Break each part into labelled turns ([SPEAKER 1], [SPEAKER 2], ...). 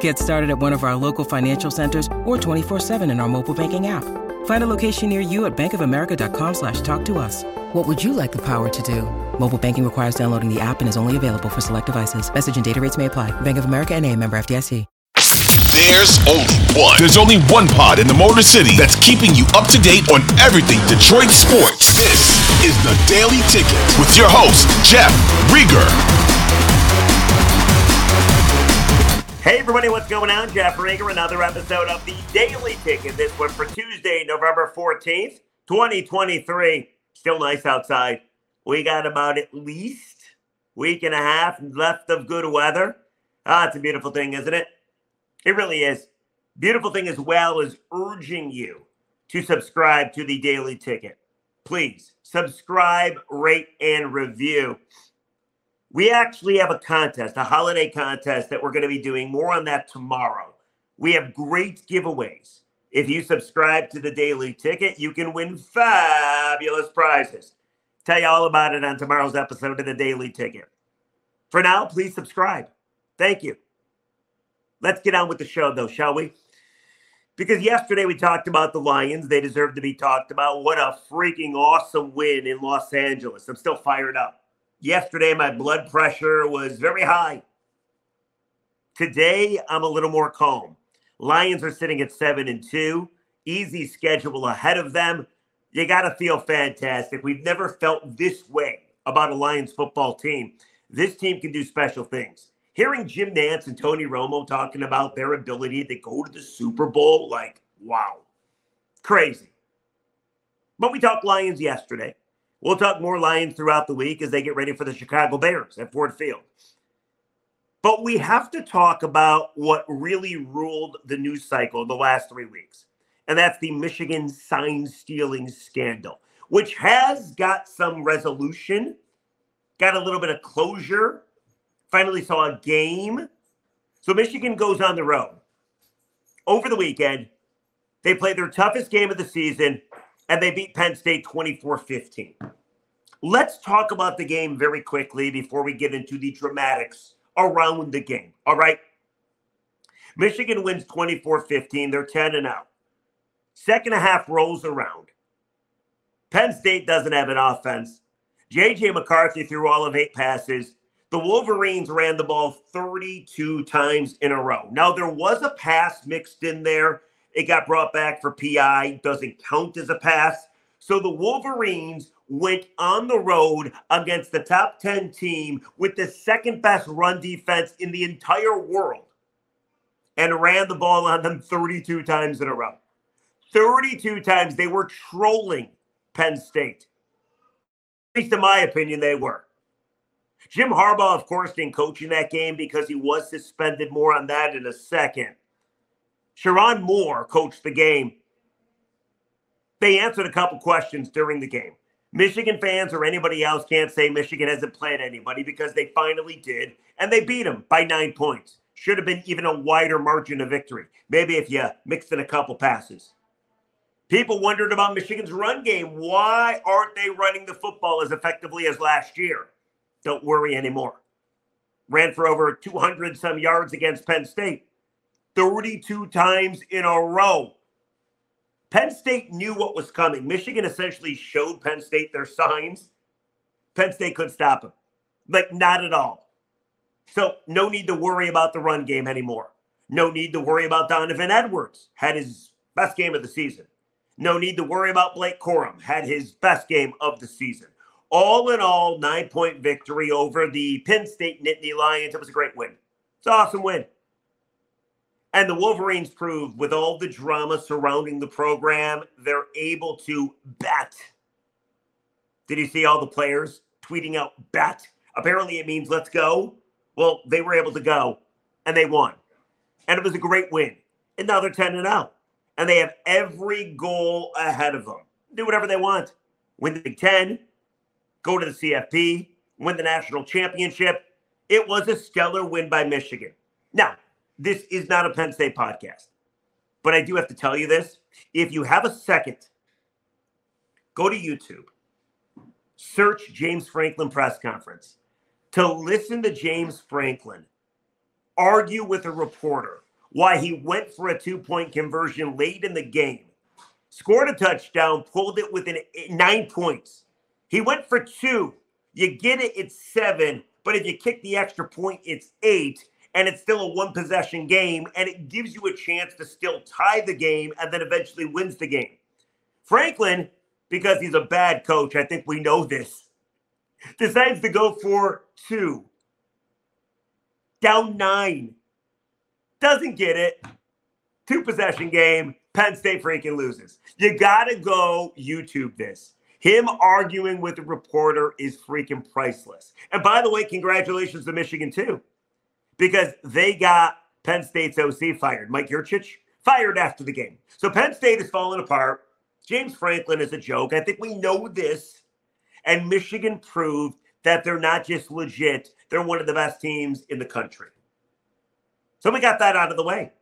[SPEAKER 1] Get started at one of our local financial centers or 24-7 in our mobile banking app. Find a location near you at bankofamerica.com slash talk to us. What would you like the power to do? Mobile banking requires downloading the app and is only available for select devices. Message and data rates may apply. Bank of America and a member FDIC.
[SPEAKER 2] There's only one. There's only one pod in the Motor City that's keeping you up to date on everything Detroit sports. This is the Daily Ticket with your host, Jeff Riger.
[SPEAKER 3] Hey everybody, what's going on? Jeff Riger, another episode of the Daily Ticket. This one for Tuesday, November 14th, 2023. Still nice outside. We got about at least week and a half left of good weather. Ah, it's a beautiful thing, isn't it? It really is. Beautiful thing as well is urging you to subscribe to the Daily Ticket. Please subscribe, rate, and review. We actually have a contest, a holiday contest that we're going to be doing. More on that tomorrow. We have great giveaways. If you subscribe to the Daily Ticket, you can win fabulous prizes. Tell you all about it on tomorrow's episode of the Daily Ticket. For now, please subscribe. Thank you. Let's get on with the show, though, shall we? Because yesterday we talked about the Lions. They deserve to be talked about. What a freaking awesome win in Los Angeles. I'm still fired up. Yesterday, my blood pressure was very high. Today, I'm a little more calm. Lions are sitting at seven and two, easy schedule ahead of them. You got to feel fantastic. We've never felt this way about a Lions football team. This team can do special things. Hearing Jim Nantz and Tony Romo talking about their ability to go to the Super Bowl, like, wow, crazy. But we talked Lions yesterday. We'll talk more Lions throughout the week as they get ready for the Chicago Bears at Ford Field. But we have to talk about what really ruled the news cycle the last three weeks, and that's the Michigan sign stealing scandal, which has got some resolution, got a little bit of closure, finally saw a game. So Michigan goes on the road. Over the weekend, they play their toughest game of the season and they beat Penn State 24 15. Let's talk about the game very quickly before we get into the dramatics around the game. All right. Michigan wins 24 15. They're 10 and out. Second half rolls around. Penn State doesn't have an offense. JJ McCarthy threw all of eight passes. The Wolverines ran the ball 32 times in a row. Now, there was a pass mixed in there it got brought back for PI, doesn't count as a pass. So the Wolverines went on the road against the top 10 team with the second best run defense in the entire world and ran the ball on them 32 times in a row. 32 times they were trolling Penn State. At least in my opinion, they were. Jim Harbaugh, of course, didn't coach in that game because he was suspended. More on that in a second. Sherrone Moore coached the game. They answered a couple questions during the game. Michigan fans or anybody else can't say Michigan hasn't played anybody because they finally did, and they beat them by nine points. Should have been even a wider margin of victory. Maybe if you mixed in a couple passes. People wondered about Michigan's run game. Why aren't they running the football as effectively as last year? Don't worry anymore. Ran for over 200 some yards against Penn State. 32 times in a row. Penn State knew what was coming. Michigan essentially showed Penn State their signs. Penn State couldn't stop them. Like, not at all. So, no need to worry about the run game anymore. No need to worry about Donovan Edwards, had his best game of the season. No need to worry about Blake Corum, had his best game of the season. All in all, nine point victory over the Penn State Nittany Lions. It was a great win. It's an awesome win. And the Wolverines proved with all the drama surrounding the program, they're able to bet. Did you see all the players tweeting out bet? Apparently it means let's go. Well, they were able to go and they won. And it was a great win. And now they're 10 and out. And they have every goal ahead of them. Do whatever they want. Win the Big Ten, go to the CFP, win the national championship. It was a stellar win by Michigan. Now, this is not a Penn State podcast, but I do have to tell you this. If you have a second, go to YouTube, search James Franklin press conference to listen to James Franklin argue with a reporter why he went for a two point conversion late in the game, scored a touchdown, pulled it within nine points. He went for two. You get it, it's seven. But if you kick the extra point, it's eight and it's still a one possession game, and it gives you a chance to still tie the game and then eventually wins the game. Franklin, because he's a bad coach, I think we know this, decides to go for two. Down nine. Doesn't get it. Two possession game. Penn State freaking loses. You got to go YouTube this. Him arguing with the reporter is freaking priceless. And by the way, congratulations to Michigan, too because they got Penn State's OC fired. Mike Yurcich fired after the game. So Penn State is falling apart. James Franklin is a joke. I think we know this. And Michigan proved that they're not just legit, they're one of the best teams in the country. So we got that out of the way.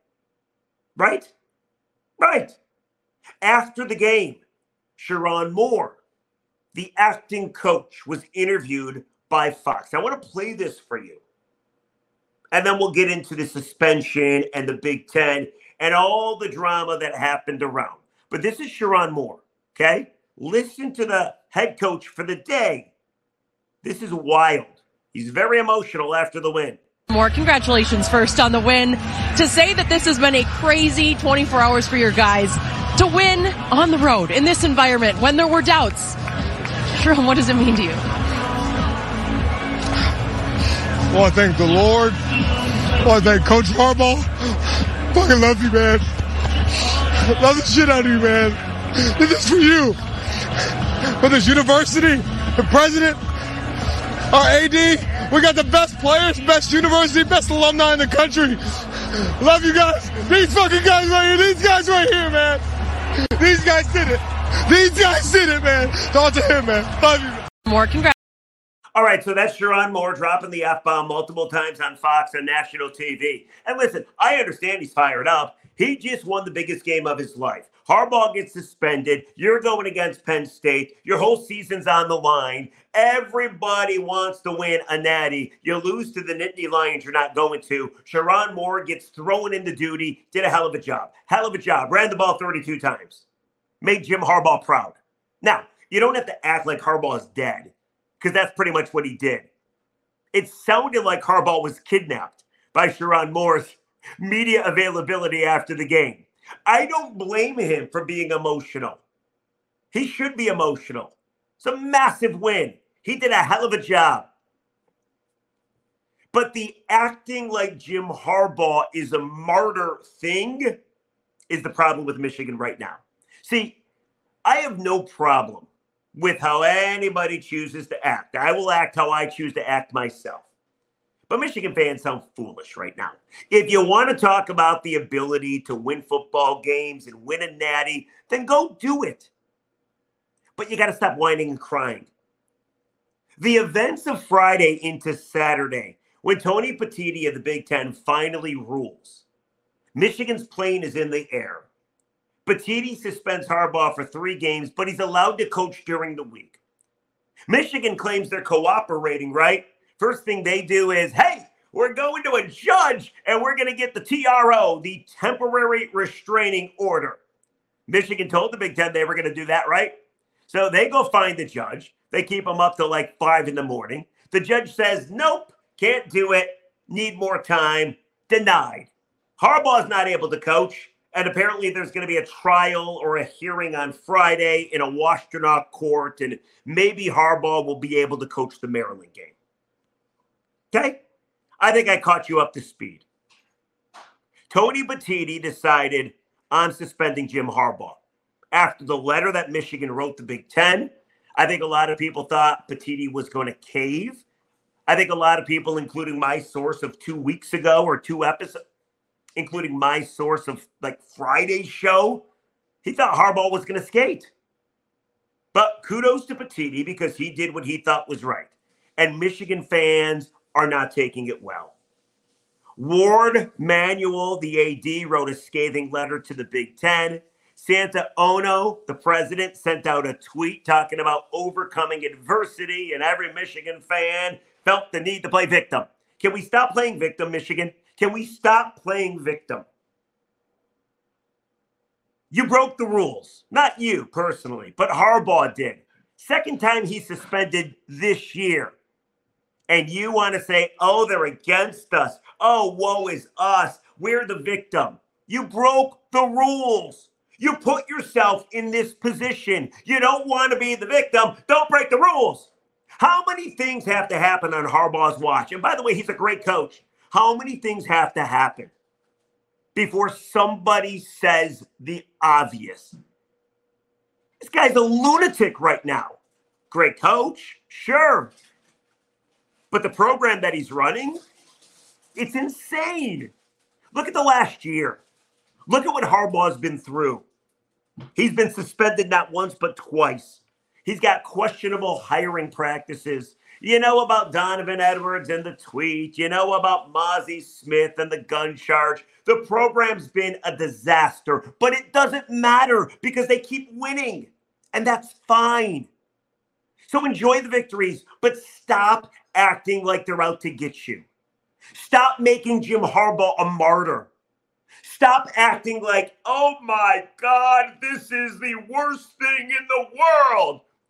[SPEAKER 3] Right? Right. After the game, Sherrone Moore, the acting coach, was interviewed by Fox. I want to play this for you. And then we'll get into the suspension and the Big Ten and all the drama that happened around. But this is Sherrone Moore, okay? Listen to the head coach for the day. This is wild. He's very emotional after the win.
[SPEAKER 4] Moore congratulations first on the win. To say that this has been a crazy 24 hours for your guys to win on the road in this environment when there were doubts. Sherrone, what does it mean to you?
[SPEAKER 5] I want to thank the Lord. I want to thank Coach Harbaugh. Fucking love you, man. Love the shit out of you, man. This is for you. For this university, the president, our AD, we got the best players, best university, best alumni in the country. Love you guys. These fucking guys right here. These guys right here, man. These guys did it. These guys did it, man. Talk to him, man. Love you.
[SPEAKER 4] Moore congrats.
[SPEAKER 3] All right, so that's Sherrone Moore dropping the F bomb multiple times on Fox and national TV. And listen, I understand he's fired up. He just won the biggest game of his life. Harbaugh gets suspended. You're going against Penn State. Your whole season's on the line. Everybody wants to win a natty. You lose to the Nittany Lions, you're not going to. Sherrone Moore gets thrown into duty. Did a hell of a job. Hell of a job. Ran the ball 32 times. Made Jim Harbaugh proud. Now, you don't have to act like Harbaugh is dead because that's pretty much what he did. It sounded like Harbaugh was kidnapped by Sherrone Moore's media availability after the game. I don't blame him for being emotional. He should be emotional. It's a massive win. He did a hell of a job. But the acting like Jim Harbaugh is a martyr thing is the problem with Michigan right now. See, I have no problem with how anybody chooses to act. I will act how I choose to act myself. But Michigan fans sound foolish right now. If you want to talk about the ability to win football games and win a natty, then go do it. But you got to stop whining and crying. The events of Friday into Saturday, when Tony Petitti of the Big Ten finally rules, Michigan's plane is in the air. Petitti suspends Harbaugh for three games, but he's allowed to coach during the week. Michigan claims they're cooperating, right? First thing they do is, hey, we're going to a judge and we're going to get the TRO, the temporary restraining order. Michigan told the Big Ten they were going to do that, right? So they go find the judge. They keep him up till like five in the morning. The judge says, nope, can't do it. Need more time. Denied. Harbaugh's not able to coach And apparently, there's going to be a trial or a hearing on Friday in a Washtenaw court, and maybe Harbaugh will be able to coach the Maryland game. Okay? I think I caught you up to speed. Tony Petitti decided I'm suspending Jim Harbaugh. After the letter that Michigan wrote the Big Ten, I think a lot of people thought Petitti was going to cave. I think a lot of people, including my source of two weeks ago or two episodes, including my source of like Friday's show, he thought Harbaugh was going to skate. But kudos to Petitti because he did what he thought was right. And Michigan fans are not taking it well. Warde Manuel, the AD, wrote a scathing letter to the Big Ten. Santa Ono, the president, sent out a tweet talking about overcoming adversity, and every Michigan fan felt the need to play victim. Can we stop playing victim, Michigan? Can we stop playing victim? You broke the rules. Not you personally, but Harbaugh did. Second time he's suspended this year. And you want to say, oh, they're against us. Oh, woe is us. We're the victim. You broke the rules. You put yourself in this position. You don't want to be the victim. Don't break the rules. How many things have to happen on Harbaugh's watch? And by the way, he's a great coach. How many things have to happen before somebody says the obvious? This guy's a lunatic right now. Great coach, sure. But the program that he's running, it's insane. Look at the last year. Look at what Harbaugh's been through. He's been suspended not once, but twice. He's got questionable hiring practices. You know about Donovan Edwards and the tweet. You know about Mazi Smith and the gun charge. The program's been a disaster, but it doesn't matter because they keep winning, and that's fine. So enjoy the victories, but stop acting like they're out to get you. Stop making Jim Harbaugh a martyr. Stop acting like, oh my God, this is the worst thing in the world.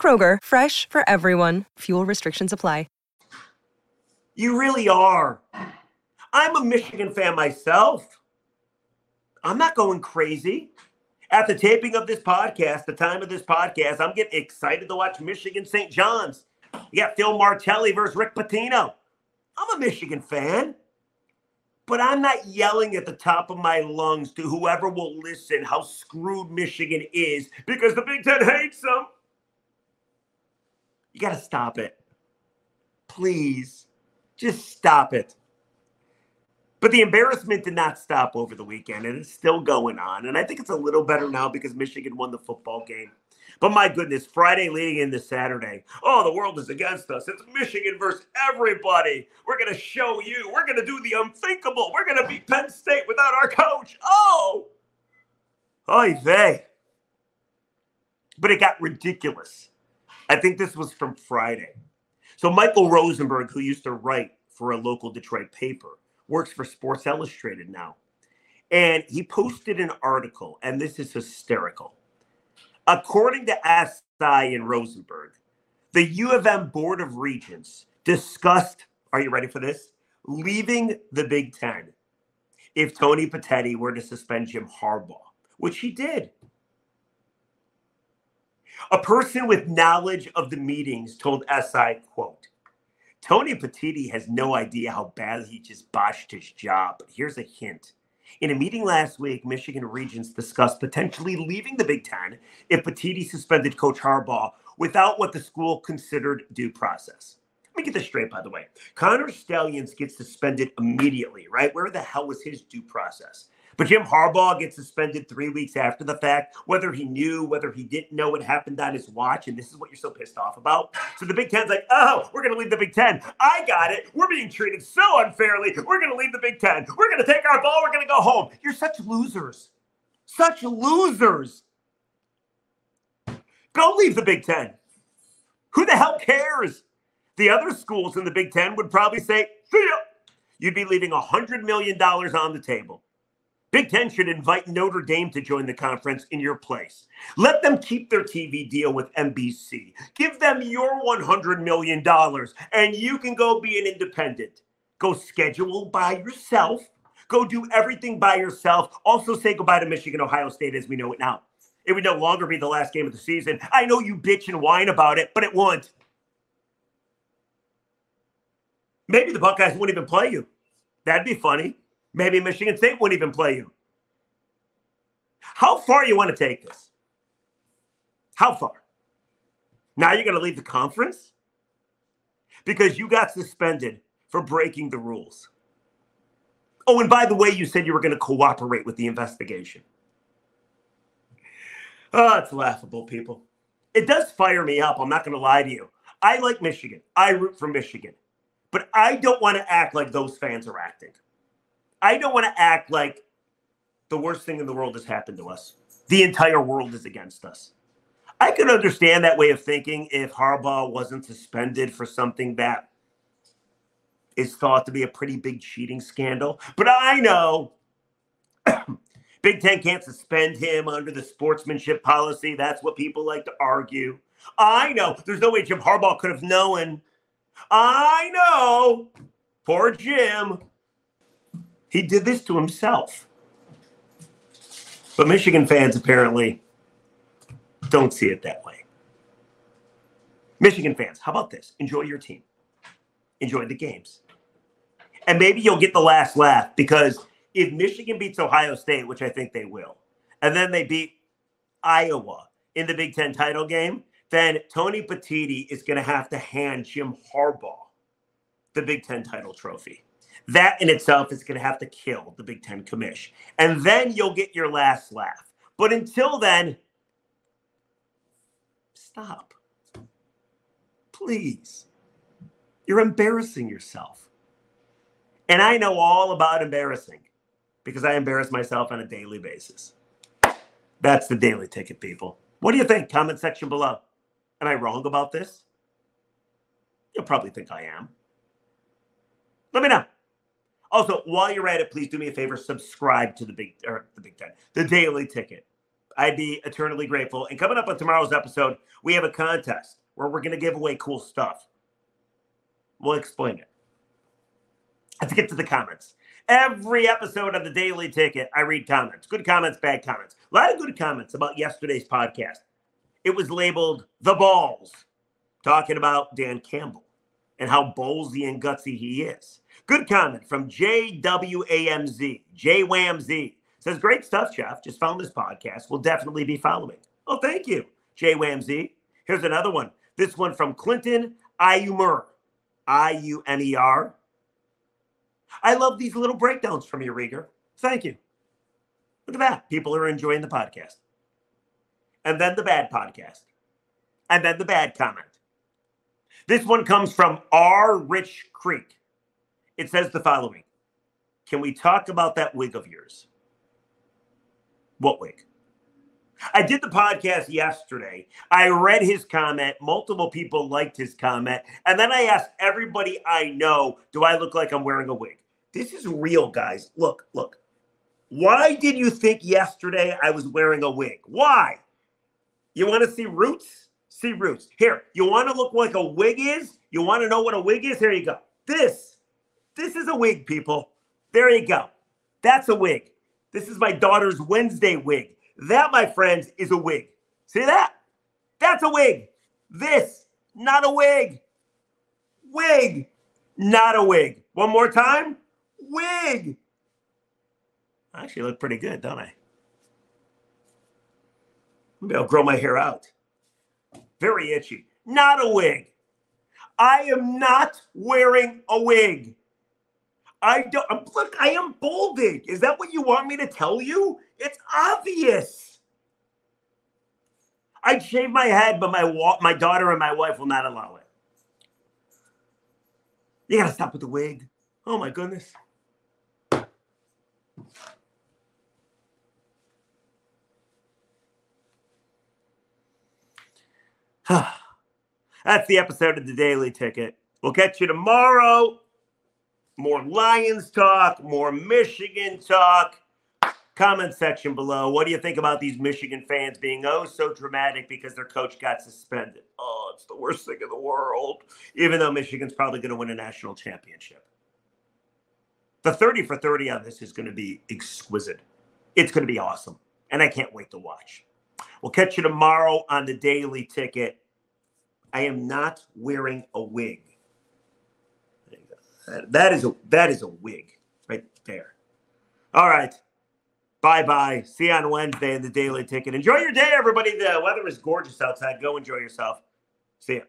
[SPEAKER 6] Kroger, fresh for everyone. Fuel restrictions apply.
[SPEAKER 3] You really are. I'm a Michigan fan myself. I'm not going crazy. At the taping of this podcast, the time of this podcast, I'm getting excited to watch Michigan St. John's. You got Phil Martelli versus Rick Pitino. I'm a Michigan fan, but I'm not yelling at the top of my lungs to whoever will listen how screwed Michigan is because the Big Ten hates them. You got to stop it. Please. Just stop it. But the embarrassment did not stop over the weekend, and it's still going on. And I think it's a little better now because Michigan won the football game. But my goodness, Friday leading into Saturday. Oh, the world is against us. It's Michigan versus everybody. We're going to show you. We're going to do the unthinkable. We're going to beat Penn State without our coach. Oh, oy vey. But it got ridiculous. I think this was from Friday. So Michael Rosenberg, who used to write for a local Detroit paper, works for Sports Illustrated now. And he posted an article, and this is hysterical. According to SI and Rosenberg, the U of M Board of Regents discussed, are you ready for this? Leaving the Big Ten if Tony Petitti were to suspend Jim Harbaugh, which he did. A person with knowledge of the meetings told SI, quote, Tony Petitti has no idea how badly he just botched his job, but here's a hint. In a meeting last week, Michigan regents discussed potentially leaving the Big Ten if Petitti suspended Coach Harbaugh without what the school considered due process. Let me get this straight, by the way. Connor Stalions gets suspended immediately, right? Where the hell was his due process? But Jim Harbaugh gets suspended three weeks after the fact, whether he knew, whether he didn't know what happened on his watch. And this is what you're so pissed off about. So the Big Ten's like, oh, we're going to leave the Big Ten. I got it. We're being treated so unfairly. We're going to leave the Big Ten. We're going to take our ball. We're going to go home. You're such losers. Such losers. Go leave the Big Ten. Who the hell cares? The other schools in the Big Ten would probably say, see ya. You'd be leaving $100 million on the table. Big Ten should invite Notre Dame to join the conference in your place. Let them keep their TV deal with NBC. Give them your $100 million and you can go be an independent. Go schedule by yourself. Go do everything by yourself. Also, say goodbye to Michigan, Ohio State as we know it now. It would no longer be the last game of the season. I know you bitch and whine about it, but it won't. Maybe the Buckeyes won't even play you. That'd be funny. Maybe Michigan State wouldn't even play you. How far you want to take this? How far? Now you're going to leave the conference because you got suspended for breaking the rules. Oh, and by the way, you said you were going to cooperate with the investigation. Oh, it's laughable, people. It does fire me up. I'm not going to lie to you. I like Michigan. I root for Michigan. But I don't want to act like those fans are acting. I don't want to act like the worst thing in the world has happened to us. The entire world is against us. I could understand that way of thinking if Harbaugh wasn't suspended for something that is thought to be a pretty big cheating scandal. But I know Big Ten can't suspend him under the sportsmanship policy. That's what people like to argue. I know there's no way Jim Harbaugh could have known. I know. Poor Jim. He did this to himself. But Michigan fans apparently don't see it that way. Michigan fans, how about this? Enjoy your team, enjoy the games. And maybe you'll get the last laugh because if Michigan beats Ohio State, which I think they will, and then they beat Iowa in the Big Ten title game, then Tony Petitti is going to have to hand Jim Harbaugh the Big Ten title trophy. That in itself is going to have to kill the Big Ten commish. And then you'll get your last laugh. But until then, stop. Please. You're embarrassing yourself. And I know all about embarrassing because I embarrass myself on a daily basis. That's the daily ticket, people. What do you think? Comment section below. Am I wrong about this? You'll probably think I am. Let me know. Also, while you're at it, please do me a favor: subscribe to the big or the Big Ten, the Daily Ticket. I'd be eternally grateful. And coming up on tomorrow's episode, we have a contest where we're going to give away cool stuff. We'll explain it. Let's get to the comments. Every episode of the Daily Ticket, I read comments. Good comments, bad comments. A lot of good comments about yesterday's podcast. It was labeled The Balls, talking about Dan Campbell and how ballsy and gutsy he is. Good comment from JWAMZ. JWAMZ says, Great stuff, Jeff. Just found this podcast. We'll definitely be following. Oh, thank you, JWAMZ. Here's another one. This one from Clinton Iumer. I U M E R. I love these little breakdowns from you, Riger. Thank you. Look at that. People are enjoying the podcast. And then the bad podcast. And then the bad comment. This one comes from R. Rich Creek. It says the following Can we talk about that wig of yours? What wig? I did the podcast yesterday. I read his comment. Multiple people liked his comment. And then I asked everybody I know, do I look like I'm wearing a wig? This is real, guys. Look, look. Why did you think yesterday I was wearing a wig? Why? You want to see roots? See roots. Here, you want to look like a wig is? You want to know what a wig is? Here you go. This this is a wig, people. There you go. That's a wig. This is my daughter's Wednesday wig. That, my friends, is a wig. See that? That's a wig. This, not a wig. Wig, not a wig. One more time. Wig. I actually look pretty good, don't I? Maybe I'll grow my hair out. Very itchy. Not a wig. I am not wearing a wig. I don't look, I am bolded. Is that what you want me to tell you? It's obvious. I'd shave my head, but my wa- my daughter and my wife will not allow it. You gotta stop with the wig. Oh my goodness. That's the episode of the Daily Ticket. We'll catch you tomorrow. More Lions talk, more Michigan talk. Comment section below. What do you think about these Michigan fans being oh so dramatic because their coach got suspended? Oh, it's the worst thing in the world. Even though Michigan's probably going to win a national championship. The 30 for 30 on this is going to be exquisite. It's going to be awesome. And I can't wait to watch. We'll catch you tomorrow on the daily ticket. I am not wearing a wig. That is a that is a wig right there. All right. Bye bye. See you on Wednesday in the Daily Ticket. Enjoy your day, everybody. The weather is gorgeous outside. Go enjoy yourself. See ya.